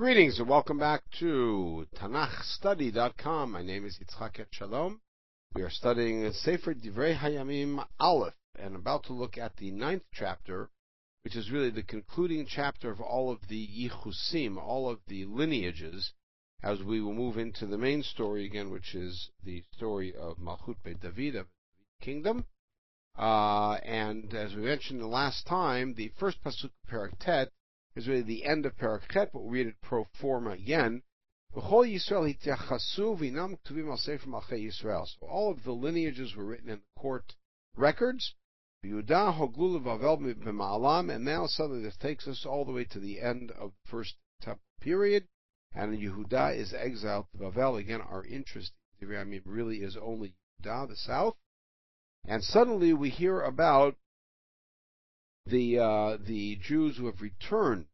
Greetings and welcome back to TanachStudy.com. My name is Yitzchak Etshalom. We are studying Sefer Divrei Hayamim Aleph and about to look at the ninth chapter, which is really the concluding chapter of all of the Yichusim, all of the lineages, as we will move into the main story again, which is the story of Malchut Beit David, of the kingdom. Uh, and as we mentioned the last time, the first pasuk of Perek Tet is really the end of Perek Chet, but we'll read it pro forma again. So all of the lineages were written in the court records. And now suddenly this takes us all the way to the end of the first temple period. And Yehuda is exiled to Bavel. Again, our interest I mean, really is only Yehuda, the south. And suddenly we hear about the uh, the Jews who have returned,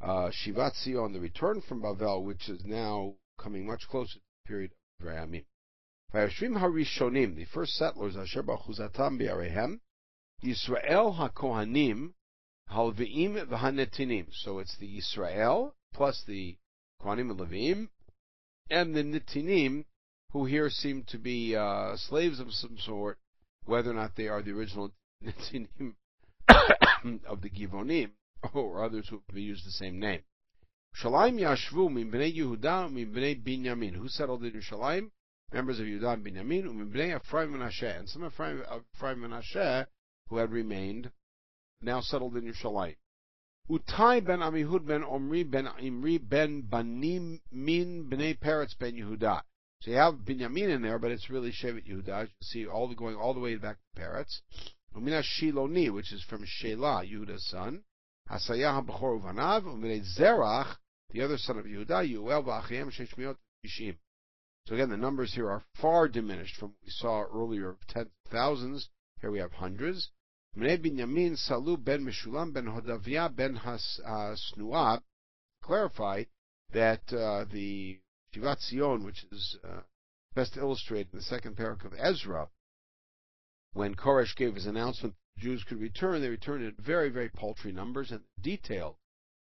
uh, Zion, the return from Bavel, which is now coming much closer to the period of Rayamim. Vayashvim Harishonim, the first settlers, Asher Bachuzatam Biarehem, Yisrael HaKohanim, Halveim V'Hanetinim. So it's the Israel plus the Kohanim and Leviim, and the Netinim, who here seem to be uh, slaves of some sort, whether or not they are the original Netinim of the Givonim, Oh, or others who use the same name. Shalim Yashvu min bnei Yehuda min bnei Binyamin. Who settled in Yerushalayim? Members of Yehuda and Binyamin, min bnei Ephraim and Asher. And some of Ephraim and Asher who had remained, now settled in Yerushalayim. Utai ben Amihud ben Omri ben Imri ben Banim min bnei Peretz ben Yehuda. So you have Binyamin in there, but it's really Shevet Yehuda. You see, all the going all the way back to Peretz. Umina Shiloni, which is from Shelah, Yehuda's son. Hasayah Bechor Uvanav, Umina Zerach, the other son of Yehuda, Yuel V'Achiem Sheshmiot Yishim. So again, the numbers here are far diminished from what we saw earlier of tens of thousands. Here we have hundreds. Mnei Binyamin Salu ben Meshulam ben Hodavia ben Hasnua clarify that uh, the Shivat Zion, which is uh, best illustrated in the second parak of Ezra, when Koresh gave his announcement Jews could return, they returned in very, very paltry numbers, and detail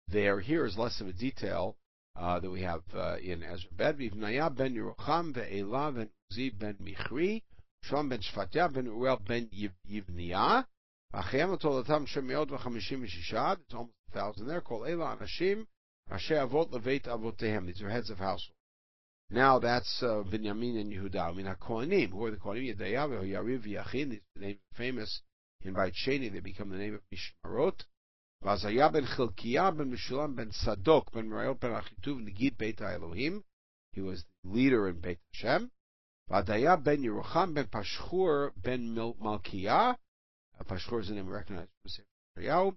there here is less of a detail uh, that we have uh, in Ezra. Bet Vivnaya ben Yerucham ve'ela ben Uzi ben Michri, Shalom ben Shfatya ben Uel ben Yivniyah, Achem Tolatam Shemiot v'chamishim v'shishad, it's almost a thousand there, Kol Ela Anashim, Asher Avot Leveit Avotehem, these are heads of household. Now that's uh, and Yehuda. I mean, HaKohanim, who are the Kohanim, Yedayav, Yariv, Yachin, these names famous in Beit Sheni, they become the name of Mishmarot. Vazaya ben Chilkiah ben Meshulam ben Sadok ben Merayot ben Achituv Negid Beit Elohim. He was the leader in Beit Hashem. Vadaya ben Yerucham ben Pashchur ben Malkiah. Uh, Pashchur is the name recognized from Sefer Yahweh.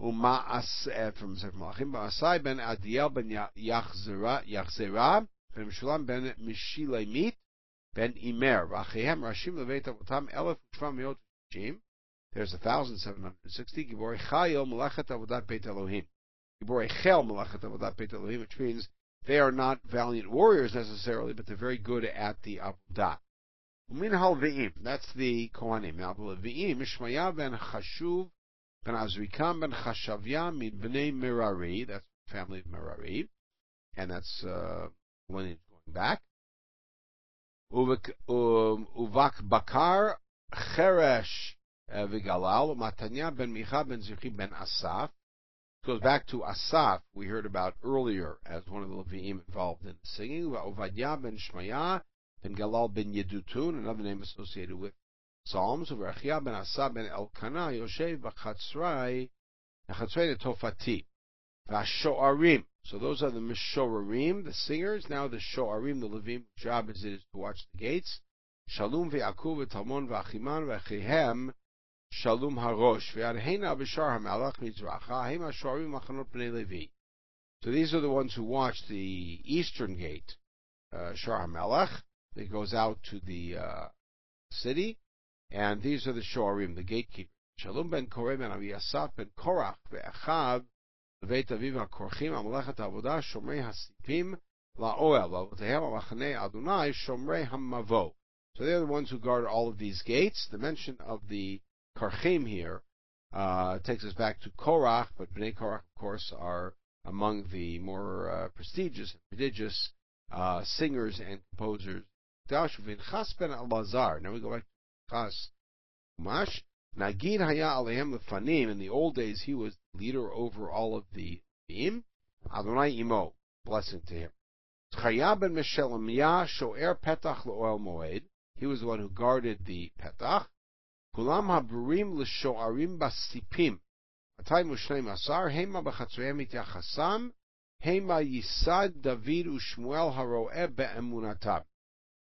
Uh, from Sefer Malachim. Ba'asai ben Adiel ben Yachzera ben Meshulam ben Mishilemit ben Imer. V'achehem Rashim Leveit Avotam Elef Ushvam Meot Shim. There's a 1,760. Giborei Chayil Melachet Avodat Beit Elohim. Giborei Chel Melachet Avodat Beit Elohim, which means they are not valiant warriors necessarily, but they're very good at the Avodah. Uminhal Ve'im, that's the Kohanim. Now, the Ve'im, Mishmaya ben Chashuv ben Azrikam ben Chashavya min bnei Merari, that's family of Merari, and that's uh, lineage going back. Uvak, um, Uvak Bakar Cheresh Uh, Vigalal, Matanya ben Micha ben Zichi ben Asaf. Goes back to Asaf, we heard about earlier as one of the Leviim involved in singing. Ovadia ben Shmaya ben Galal ben Yedutun, another name associated with Psalms. Uvachia ben Asaf ben Elkanah Yoshev b'chatzrai Chatzrai Tofati. Vashoarim. So those are the Mishoarim, the singers. Now the Shoarim, the Levim, job is, is to watch the gates. Shalom ve'akuv v'talmon v'achiman v'achihem Shalom Harosh Ve'adheina B'Shar HaMelech Mizracha Hema Shorim Machanot B'nei Levi. So these are the ones who watch the eastern gate, uh, Shar HaMelech, that goes out to the uh, city, and these are the Shorim, the gatekeepers. Shalom ben Koreh ben Aviyasaf ben Korach ve'achav Veit Aviv HaKorchim HaMelechet HaAvodah Shomrei HaSipim La'oel V'avotehem HaMachanei Adonai Shomrei HaMavo. So they're the ones who guard all of these gates. The mention of the Karchim here uh, takes us back to Korach, but Bnei Korach, of course, are among the more uh, prestigious and prodigious uh, singers and composers. Ben Elazar. Now we go back to Chas Umash. Nagid haya alehem lefanim. In the old days, he was leader over all of the Im. Adonai imo. Blessing to him. Chaya ben Meshelemiyah shoer petach leoel moed. He was the one who guarded the petach. Basipim. Atay mushneim asar hema b'chatzrehem ityachasam. Hema yisad David u'Shmuel haroeh be'emunatab.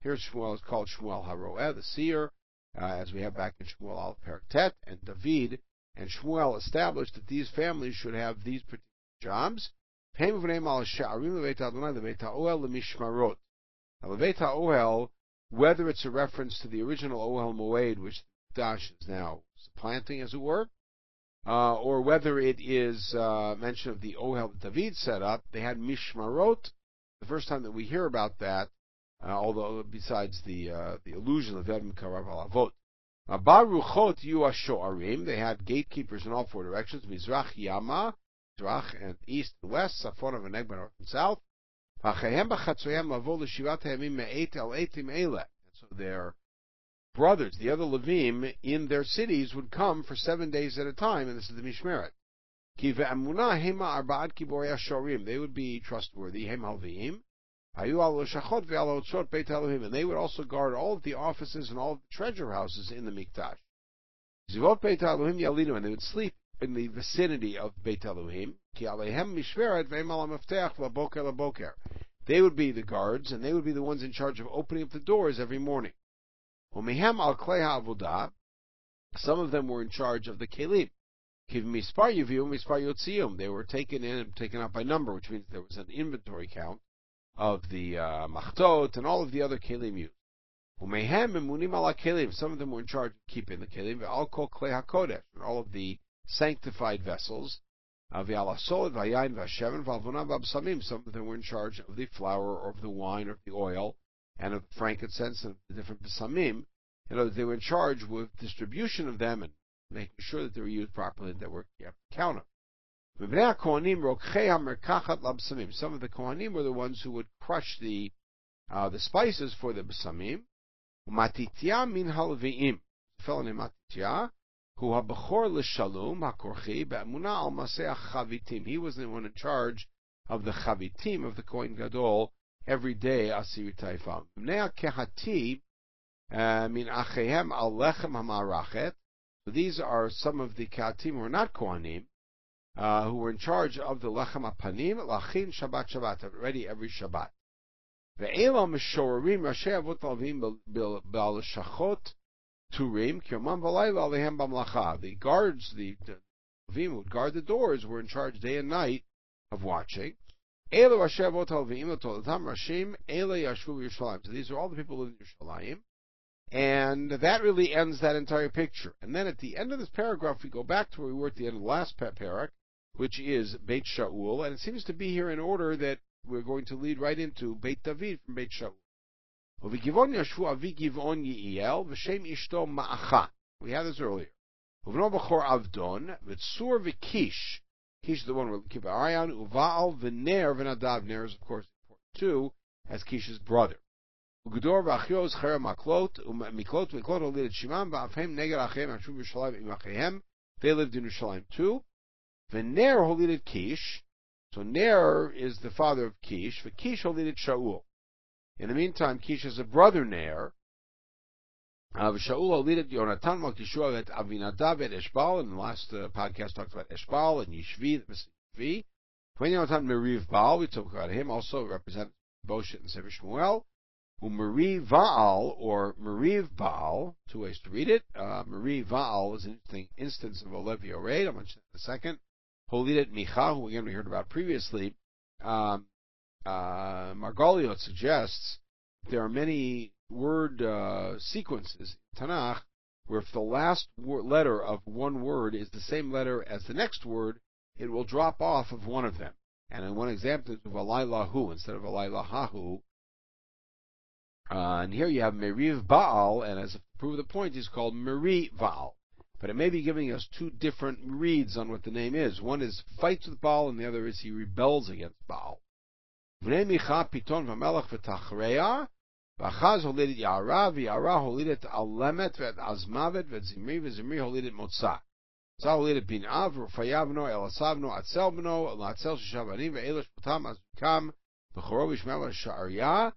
Here Shmuel is called Shmuel haroeh, the seer, uh, as we have back in Shmuel al Tet, and David and Shmuel established that these families should have these particular jobs. Now, Ohel, whether it's a reference to the original Ohel Moed, which Dash is now supplanting, as it were, uh, or whether it is uh, mention of the Ohel David set up, they had Mishmarot. The first time that we hear about that, uh, although besides the uh, the illusion of Edom Karav Alavot. Baruchot Yuashoarim, they had gatekeepers in all four directions, Mizrach Yama, Mizrach and east and west, Safon and Negba north and south. So their brothers, the other Levim, in their cities would come for seven days at a time, and this is the Mishmeret. They would be trustworthy, and they would also guard all of the offices and all of the treasure houses in the Mikdash. And they would sleep in the vicinity of Beit Elohim. They would be the guards, and they would be the ones in charge of opening up the doors every morning. Some of them were in charge of the kelim. They were taken in and taken out by number, which means there was an inventory count of the uh, machtot and all of the other kelim used. Umehem. Some of them were in charge of keeping the kelim. All kol klei and all of the sanctified vessels. Some of them were in charge of the flour or of the wine or the oil and of frankincense and the different. In other words, they were in charge with distribution of them and making sure that they were used properly and that were kept. Some of the Kohanim were the ones who would crush the uh, the spices for the Basamim. Matitya min halveim. A fellow named Matitya, who habachor l'shalom hakorchi be'amuna al maseh chavitim. He was the one in charge of the chavitim of the Kohen Gadol every day. Asiri taifam. Bnei kehati uh, min achehem al lechem hamarachet. These are some of the kehatim who are not Kohanim uh, who were in charge of the lechem apanim, lachin Shabbat Shabbat, ready every Shabbat. Ve'elam mishorim rashi avot lavim bal shachot turim kirman v'layla alehem b'mlacha. The guards, the Levim would guard the doors, were in charge day and night of watching. So these are all the people in Yerushalayim. And that really ends that entire picture. And then at the end of this paragraph, we go back to where we were at the end of the last parak, which is Beit Shaul, and it seems to be here in order that we're going to lead right into Beit David from Beit Shaul. We had this earlier. Avdon, Vitsur Vikish. Kish is the one we're keep an eye on. Uval V'ner V'nadav. Ner is, of course, too, as Kish's brother. Ugdor v'achios cher maklot, miklot miklot olid shimam, v'afhem neged achem ashuv Yerushalayim im They lived in Yerushalayim too. Vener holided Kish. So Ner is the father of Kish. For Kish holided Shaul. In the meantime, Kish has a brother Ner. Shaul holided Yonatan Malkishua at Avinadav at Eshbal. And the last uh, podcast talked about Eshbal and Yishvi, the. When Yonatan Meriv Baal, we talked about him, also represented Boshet and Sefer Shmuel. Umariv Baal, or Mariv Baal, two ways to read it. Uh, Mariv Baal is an interesting instance of a Levi Oreid. I'll mention that in a second. Holidet Micha, who again we heard about previously, um, uh, Margoliot suggests there are many word uh, sequences Tanakh where if the last letter of one word is the same letter as the next word, it will drop off of one of them. And in one example, it's Valailahu instead of Valailahahu. Uh, and here you have Meriv Baal, and as to prove the point, he's called Meri Baal. but it may be giving us two different reads on what the name is. One is fights with Baal, and the other is he rebels against Baal. V'nei Micha Piton v'achaz holidet Ya'ara, v'Ya'ara holidet Alemet v'et Azmavet v'et Zimri, v'Zimri holidet Motzah. Motzah holidet Bin'av, v'Rufayavno, Elasavno, Atzelbno, v'Elish Potam, Azukam, v'Chorov Ishmael Sha'arya,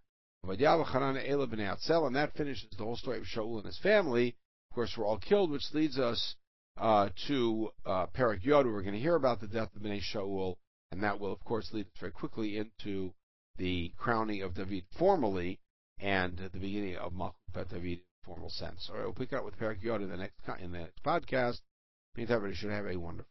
v'Vadiah v'Chanan Ela b'nei Atzel, and that finishes the whole story of Shaul and his family, Of course, were all killed, which leads us uh, to uh, Perek Yod. We're going to hear about the death of Bnei Shaul, and that will, of course, lead us very quickly into the crowning of David formally and the beginning of Malchut David formal sense. All right, we'll pick up with Perek in the next in the next podcast. Meantime, everybody should have a wonderful.